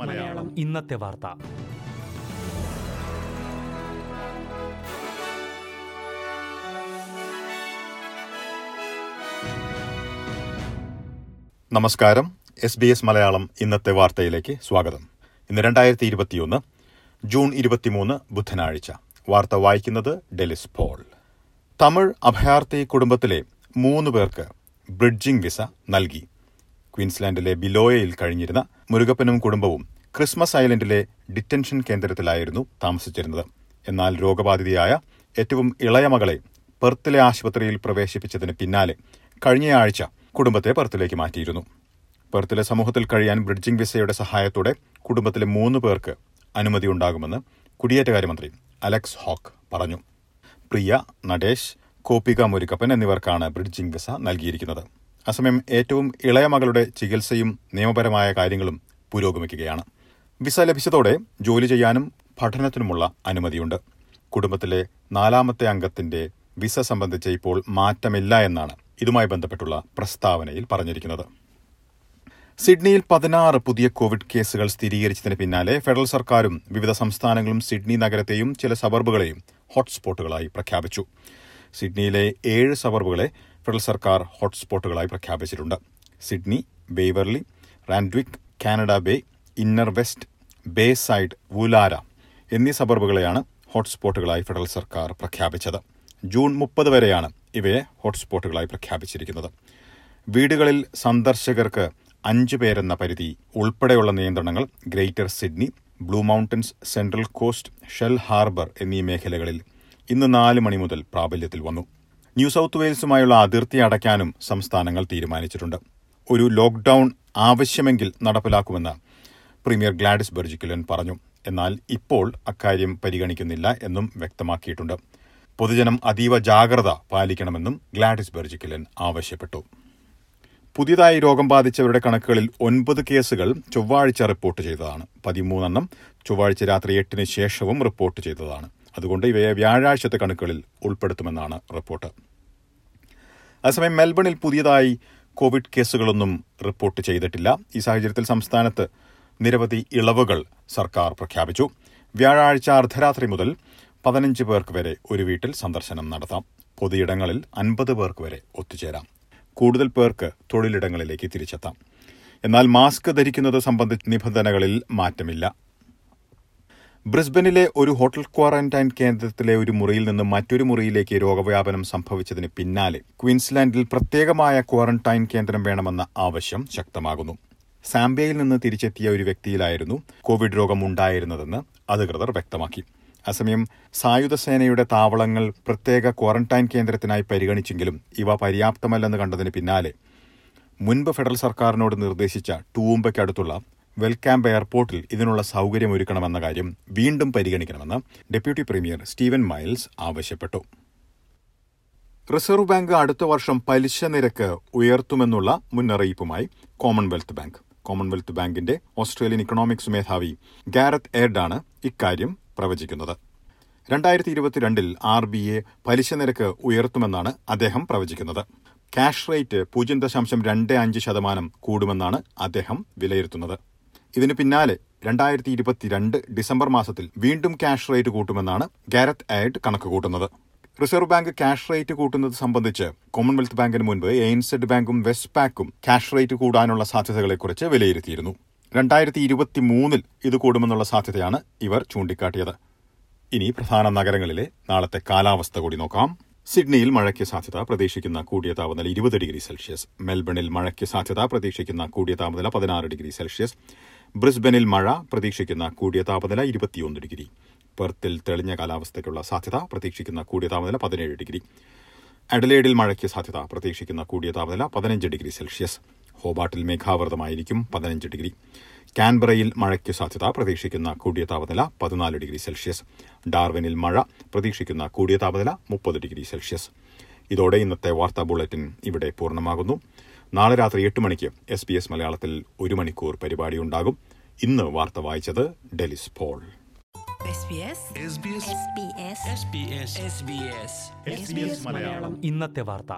മലയാളം. ഇന്നത്തെ വാർത്ത. നമസ്കാരം. എസ് ബി എസ് മലയാളം ഇന്നത്തെ വാർത്തയിലേക്ക് സ്വാഗതം. ഇന്ന് രണ്ടായിരത്തി ഇരുപത്തിയൊന്ന് ജൂൺ ഇരുപത്തിമൂന്ന് ബുധനാഴ്ച. വാർത്ത വായിക്കുന്നത് ഡെലിസ് പോൾ. തമിഴ് അഭയാർത്ഥി കുടുംബത്തിലെ മൂന്ന് പേർക്ക് ബ്രിഡ്ജിംഗ് വിസ നൽകി. ക്വീൻസ്ലാൻഡിലെ ബിലോയയിൽ കഴിഞ്ഞിരുന്ന മുരുകപ്പനും കുടുംബവും ക്രിസ്മസ് ഐലൻഡിലെ ഡിറ്റൻഷൻ കേന്ദ്രത്തിലായിരുന്നു താമസിച്ചിരുന്നത്. എന്നാൽ രോഗബാധിതയായ ഏറ്റവും ഇളയ മകളെ പെർത്തിലെ ആശുപത്രിയിൽ പ്രവേശിപ്പിച്ചതിന് പിന്നാലെ കഴിഞ്ഞയാഴ്ച കുടുംബത്തെ പെർത്തിലേക്ക് മാറ്റിയിരുന്നു. പെർത്തിലെ സമൂഹത്തിൽ കഴിയാൻ ബ്രിഡ്ജിംഗ് വിസയുടെ സഹായത്തോടെ കുടുംബത്തിലെ മൂന്ന് പേർക്ക് അനുമതി അനുമതിയുണ്ടാകുമെന്ന് കുടിയേറ്റകാര്യമന്ത്രി അലക്സ് ഹോക്ക് പറഞ്ഞു. പ്രിയ നടേഷ് കോപ്പിക മുരിക്കപ്പൻ എന്നിവർക്കാണ് ബ്രിഡ്ജിംഗ് വിസ നൽകിയിരിക്കുന്നത്. അസമയം ഏറ്റവും ഇളയ മകളുടെ ചികിത്സയും നിയമപരമായ കാര്യങ്ങളും പുരോഗമിക്കുകയാണ്. വിസ ലഭിച്ചതോടെ ജോലി ചെയ്യാനും പഠനത്തിനുമുള്ള അനുമതിയുണ്ട്. കുടുംബത്തിലെ നാലാമത്തെ അംഗത്തിന്റെ വിസ സംബന്ധിച്ച് ഇപ്പോൾ മാറ്റമില്ല എന്നാണ് ഇതുമായി ബന്ധപ്പെട്ടുള്ള പ്രസ്താവനയിൽ പറഞ്ഞിരിക്കുന്നത്. സിഡ്നിയിൽ പതിനാറ് പുതിയ കോവിഡ് കേസുകൾ സ്ഥിരീകരിച്ചതിന് പിന്നാലെ ഫെഡറൽ സർക്കാരും വിവിധ സംസ്ഥാനങ്ങളും സിഡ്നി നഗരത്തെയും ചില സബർബുകളെയും ഹോട്ട്സ്പോട്ടുകളായി പ്രഖ്യാപിച്ചു. സിഡ്നിയിലെ ഏഴ് സബർബുകളെ ഫെഡറൽ സർക്കാർ ഹോട്ട്സ്പോട്ടുകളായി പ്രഖ്യാപിച്ചിട്ടുണ്ട്. Sydney Beverly Randwick Canada Bay Inner West Bayside Woollahra എന്നീ സബർബുകളെയാണ് ഹോട്ട്സ്പോട്ടുകളായി ഫെഡറൽ സർക്കാർ പ്രഖ്യാപിച്ചത്. ജൂൺ മുപ്പത് വരെയാണ് ഇവയെ ഹോട്ട്സ്പോട്ടുകളായി പ്രഖ്യാപിച്ചിരിക്കുന്നത്. വീടുകളിൽ സന്ദർശകർക്ക് അഞ്ചു പേരെന്ന പരിധി ഉൾപ്പെടെയുള്ള നിയന്ത്രണങ്ങൾ Greater Sydney Blue Mountains Central Coast Shellharbour എന്നീ മേഖലകളിൽ ഇന്ന് നാല് മണി മുതൽ പ്രാബല്യത്തിൽ വന്നു. ന്യൂ സൌത്ത് വെയിൽസുമായുള്ള അതിർത്തി അടയ്ക്കാനും സംസ്ഥാനങ്ങൾ തീരുമാനിച്ചിട്ടുണ്ട്. ഒരു ലോക്ക്ഡൌൺ ആവശ്യമെങ്കിൽ നടപ്പിലാക്കുമെന്ന് പ്രീമിയർ ഗ്ലാഡിസ് ബെർജിക്കുലൻ പറഞ്ഞു. എന്നാൽ ഇപ്പോൾ അക്കാര്യം പരിഗണിക്കുന്നില്ല എന്നും വ്യക്തമാക്കിയിട്ടുണ്ട്. പൊതുജനം അതീവ ജാഗ്രത പാലിക്കണമെന്നും ഗ്ലാഡിസ് ബെർജിക്കുലൻ ആവശ്യപ്പെട്ടു. പുതിയതായി രോഗം ബാധിച്ചവരുടെ കണക്കുകളിൽ ഒൻപത് കേസുകൾ ചൊവ്വാഴ്ച റിപ്പോർട്ട് ചെയ്തതാണ്. പതിമൂന്നെണ്ണം ചൊവ്വാഴ്ച രാത്രി എട്ടിന് ശേഷവും റിപ്പോർട്ട് ചെയ്തതാണ്. അതുകൊണ്ട് ഇവയെ വ്യാഴാഴ്ചത്തെ കണക്കുകളിൽ ഉൾപ്പെടുത്തുമെന്നാണ് റിപ്പോർട്ട്. അതേസമയം മെൽബണിൽ പുതിയതായി കോവിഡ് കേസുകളൊന്നും റിപ്പോർട്ട് ചെയ്തിട്ടില്ല. ഈ സാഹചര്യത്തിൽ സംസ്ഥാനത്ത് നിരവധി ഇളവുകൾ സർക്കാർ പ്രഖ്യാപിച്ചു. വ്യാഴാഴ്ച അർദ്ധരാത്രി മുതൽ പതിനഞ്ച് പേർക്ക് വരെ ഒരു വീട്ടിൽ സന്ദർശനം നടത്താം. പൊതുയിടങ്ങളിൽ അൻപത് പേർക്ക് വരെ ഒത്തുചേരാം. കൂടുതൽ പേർക്ക് തൊഴിലിടങ്ങളിലേക്ക് തിരിച്ചെത്താം. എന്നാൽ മാസ്ക് ധരിക്കുന്നത് സംബന്ധിച്ച നിബന്ധനകളിൽ മാറ്റമില്ല. ബ്രിസ്ബനിലെ ഒരു ഹോട്ടൽ ക്വാറന്റൈൻ കേന്ദ്രത്തിലെ ഒരു മുറിയിൽ നിന്ന് മറ്റൊരു മുറിയിലേക്ക് രോഗവ്യാപനം സംഭവിച്ചതിന് പിന്നാലെ ക്വീൻസ്ലാൻഡിൽ പ്രത്യേകമായ ക്വാറന്റൈൻ കേന്ദ്രം വേണമെന്ന ആവശ്യം ശക്തമാകുന്നു. സാംബിയയിൽ നിന്ന് തിരിച്ചെത്തിയ ഒരു വ്യക്തിയിലായിരുന്നു കോവിഡ് രോഗം ഉണ്ടായിരുന്നതെന്ന് അധികൃതർ വ്യക്തമാക്കി. അസമയം സായുധ സേനയുടെ താവളങ്ങൾ പ്രത്യേക ക്വാറന്റൈൻ കേന്ദ്രത്തിനായി പരിഗണിച്ചെങ്കിലും ഇവ പര്യാപ്തമല്ലെന്ന് കണ്ടതിന് പിന്നാലെ. മുൻപ് ഫെഡറൽ സർക്കാരിനോട് നിർദ്ദേശിച്ച ടൂമ്പയ്ക്കടുത്തുള്ള വെൽക്യാമ്പ് എയർപോർട്ടിൽ ഇതിനുള്ള സൗകര്യം ഒരുക്കണമെന്ന കാര്യം വീണ്ടും പരിഗണിക്കണമെന്ന് ഡെപ്യൂട്ടി പ്രീമിയർ സ്റ്റീവൻ മൈൽസ് ആവശ്യപ്പെട്ടു. റിസർവ് ബാങ്ക് അടുത്ത വർഷം പലിശ നിരക്ക് ഉയർത്തുമെന്നുള്ള മുന്നറിയിപ്പുമായി കോമൺവെൽത്ത് ബാങ്ക്. കോമൺവെൽത്ത് ബാങ്കിന്റെ ഓസ്ട്രേലിയൻ ഇക്കണോമിക്സ് മേധാവി ഗാരത്ത് എയർഡാണ് ഇക്കാര്യം പ്രവചിക്കുന്നത്. രണ്ടായിരത്തി ഇരുപത്തിരണ്ടിൽ ആർ ബി എ പലിശ നിരക്ക് ഉയർത്തുമെന്നാണ് അദ്ദേഹം പ്രവചിക്കുന്നത്. ക്യാഷ് റേറ്റ് പൂജ്യം ദശാംശം രണ്ട് അഞ്ച് ശതമാനം കൂടുമെന്നാണ് അദ്ദേഹം വിലയിരുത്തുന്നത്. ഇതിന് പിന്നാലെ രണ്ടായിരത്തി ഇരുപത്തിരണ്ട് ഡിസംബർ മാസത്തിൽ വീണ്ടും ക്യാഷ് റേറ്റ് കൂട്ടുമെന്നാണ് ഗാരത്ത് ആയിട്ട് കണക്ക് കൂട്ടുന്നത്. റിസർവ് ബാങ്ക് ക്യാഷ് റേറ്റ് കൂട്ടുന്നത് സംബന്ധിച്ച് കോമൺവെൽത്ത് ബാങ്കിന് മുൻപ് എയിൻസെഡ് ബാങ്കും വെസ്റ്റ് പാക്കും ക്യാഷ് റേറ്റ് കൂടാനുള്ള സാധ്യതകളെക്കുറിച്ച് വിലയിരുത്തിയിരുന്നു. രണ്ടായിരത്തി ഇരുപത്തി മൂന്നിൽ ഇത് കൂടുമെന്നുള്ള സാധ്യതയാണ് ഇവർ ചൂണ്ടിക്കാട്ടിയത്. ഇനി പ്രധാന നഗരങ്ങളിലെ നാളത്തെ കാലാവസ്ഥ കൂടി നോക്കാം. സിഡ്നിയിൽ മഴയ്ക്ക് സാധ്യത പ്രതീക്ഷിക്കുന്ന കൂടിയ താപനില ഇരുപത് ഡിഗ്രി സെൽഷ്യസ്. മെൽബണിൽ മഴയ്ക്ക് സാധ്യത പ്രതീക്ഷിക്കുന്ന കൂടിയ താപനില പതിനാറ് ഡിഗ്രി സെൽഷ്യസ്. ബ്രിസ്ബനിൽ മഴ പ്രതീക്ഷിക്കുന്ന കൂടിയ താപനില ഇരുപത്തിയൊന്ന് ഡിഗ്രി. പെർത്തിൽ തെളിഞ്ഞ കാലാവസ്ഥയ്ക്കുള്ള സാധ്യത പ്രതീക്ഷിക്കുന്ന കൂടിയ താപനില പതിനേഴ് ഡിഗ്രി. അഡലേഡിൽ മഴയ്ക്ക് സാധ്യത പ്രതീക്ഷിക്കുന്ന കൂടിയ താപനില പതിനഞ്ച് ഡിഗ്രി സെൽഷ്യസ്. ഹോബാട്ടിൽ മേഘാവൃതമായിരിക്കും പതിനഞ്ച് ഡിഗ്രി. കാൻബറയിൽ മഴയ്ക്ക് സാധ്യത പ്രതീക്ഷിക്കുന്ന കൂടിയ താപനില പതിനാല് ഡിഗ്രി സെൽഷ്യസ്. ഡാർവിനിൽ മഴ പ്രതീക്ഷിക്കുന്ന കൂടിയ താപനില മുപ്പത് ഡിഗ്രി സെൽഷ്യസ്. ഇതോടെ ഇന്നത്തെ വാർത്താ ബുള്ളറ്റിൻ ഇവിടെ പൂർണമാകുന്നു. നാളെ രാത്രി എട്ട് മണിക്ക് എസ് ബി എസ് മലയാളത്തിൽ ഒരു മണിക്കൂർ പരിപാടി ഉണ്ടാകും. ഇന്ന് വാർത്ത വായിച്ചത് ഡെലിസ് പോൾ. ഇന്നത്തെ വാർത്ത.